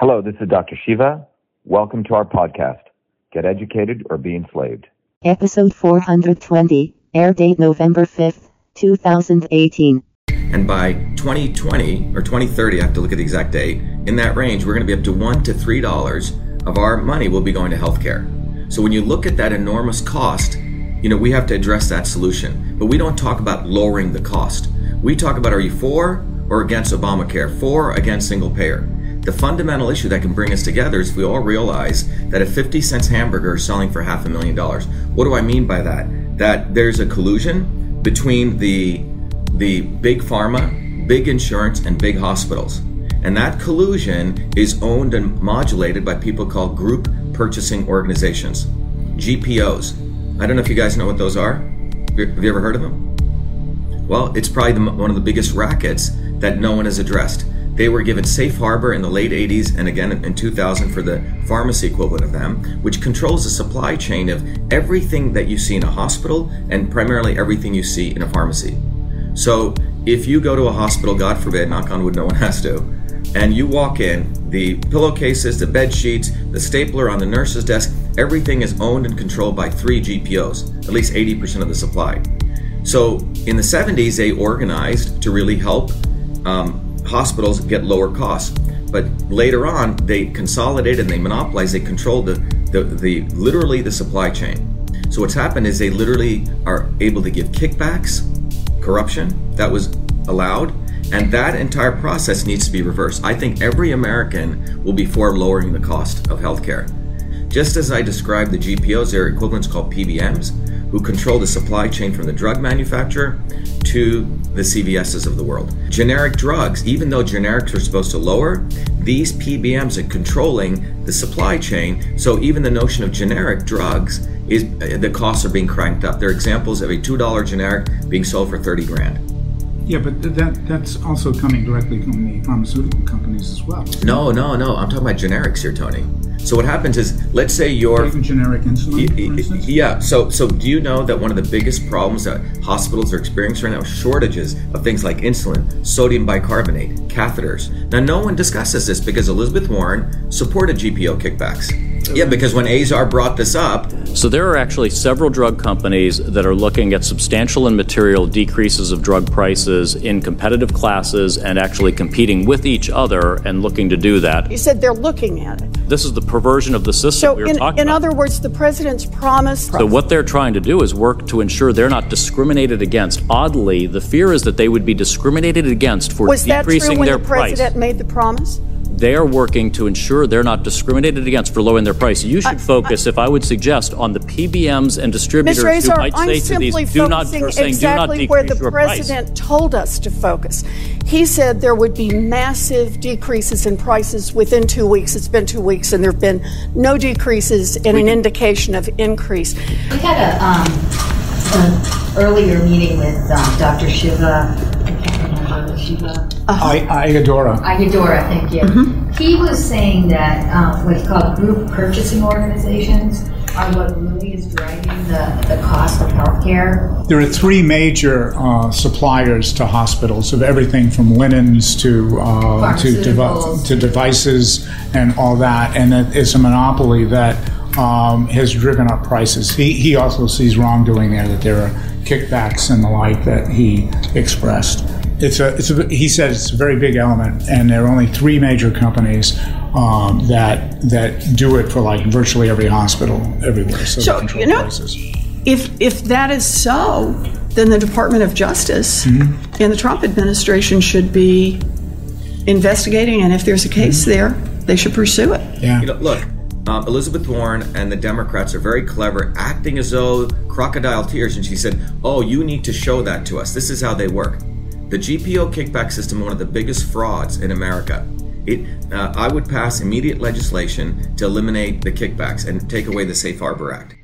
Hello, this is Dr. Shiva. Welcome to our podcast, Get Educated or Be Enslaved. Episode 420, air date November 5th, 2018. And by 2020 or 2030, I have to look at the exact date, in that range, we're going to be up to one to three dollars of our money will be going to healthcare. So when you look at that enormous cost, you know, we have to address that solution. But we don't talk about lowering the cost. We talk about are you for or against Obamacare, for or against single payer? The fundamental issue that can bring us together is if we all realize that a 50 cents hamburger is selling for half a million dollars. What do I mean by that? That there's a collusion between the the big pharma, big insurance, and big hospitals. And that collusion is owned and modulated by people called group purchasing organizations, GPOs. I don't know if you guys know what those are. Have you ever heard of them? Well, it's probably the, one of the biggest rackets that no one has addressed. They were given safe harbor in the late 80s and again in 2000 for the pharmacy equivalent of them, which controls the supply chain of everything that you see in a hospital and primarily everything you see in a pharmacy. So if you go to a hospital, God forbid, knock on wood, no one has to, and you walk in, the pillowcases, the bed sheets, the stapler on the nurse's desk, everything is owned and controlled by three GPOs, at least 80% of the supply. So in the 70s, they organized to really help um, hospitals get lower costs. But later on, they consolidated and they monopolized, they controlled the, the, the literally the supply chain. So what's happened is they literally are able to give kickbacks, corruption that was allowed, and that entire process needs to be reversed. I think every American will be for lowering the cost of healthcare. Just as I described the GPOs, there are equivalents called PBMs, who control the supply chain from the drug manufacturer to the CVSs of the world. Generic drugs, even though generics are supposed to lower, these PBMs are controlling the supply chain. So even the notion of generic drugs is the costs are being cranked up. There are examples of a $2 generic being sold for 30 grand. Yeah, but that that's also coming directly from the pharmaceutical companies as well. No, no, no. I'm talking about generics here, Tony. So what happens is, let's say you're Even generic insulin, yeah. So so do you know that one of the biggest problems that hospitals are experiencing right now is shortages of things like insulin, sodium bicarbonate, catheters. Now no one discusses this because Elizabeth Warren supported GPO kickbacks. Yeah, because when Azar brought this up, So there are actually several drug companies that are looking at substantial and material decreases of drug prices in competitive classes and actually competing with each other and looking to do that. You said they're looking at it. This is the perversion of the system So, we were in, talking in about. other words, the president's promise. So what they're trying to do is work to ensure they're not discriminated against. Oddly, the fear is that they would be discriminated against for was that true when their the price. president made the promise? They are working to ensure they're not discriminated against for lowering their price. You should focus, if I would suggest, on the PBMs and distributors Mr. who might I'm say to these, do not, focusing are saying, exactly do not where decrease the your price. president told us to focus. He said there would be massive decreases in prices within two weeks. It's been two weeks, and there have been no decreases and an indication of increase. We had a, um, an earlier meeting with um, Dr. Shiva. I can't remember I, Igadora. Ayadora, thank you. He was saying that um, what's called group purchasing organizations are what really is driving the, the cost of healthcare. There are three major uh, suppliers to hospitals of everything from linens to uh, to, devi- to devices and all that, and it- it's a monopoly that um, has driven up prices. He he also sees wrongdoing there that there are kickbacks and the like that he expressed. It's a it's a he said it's a very big element, and there are only three major companies. Um, that that do it for like virtually every hospital everywhere. So, So, you know- prices. If if that is so, then the Department of Justice Mm-hmm. and the Trump administration should be investigating, and if there's a case Mm-hmm. there, they should pursue it. Yeah. You know, look, um, Elizabeth Warren and the Democrats are very clever, acting as though crocodile tears. And she said, "Oh, you need to show that to us. This is how they work." The GPO kickback system, one of the biggest frauds in America. It, uh, I would pass immediate legislation to eliminate the kickbacks and take away the Safe Harbor Act.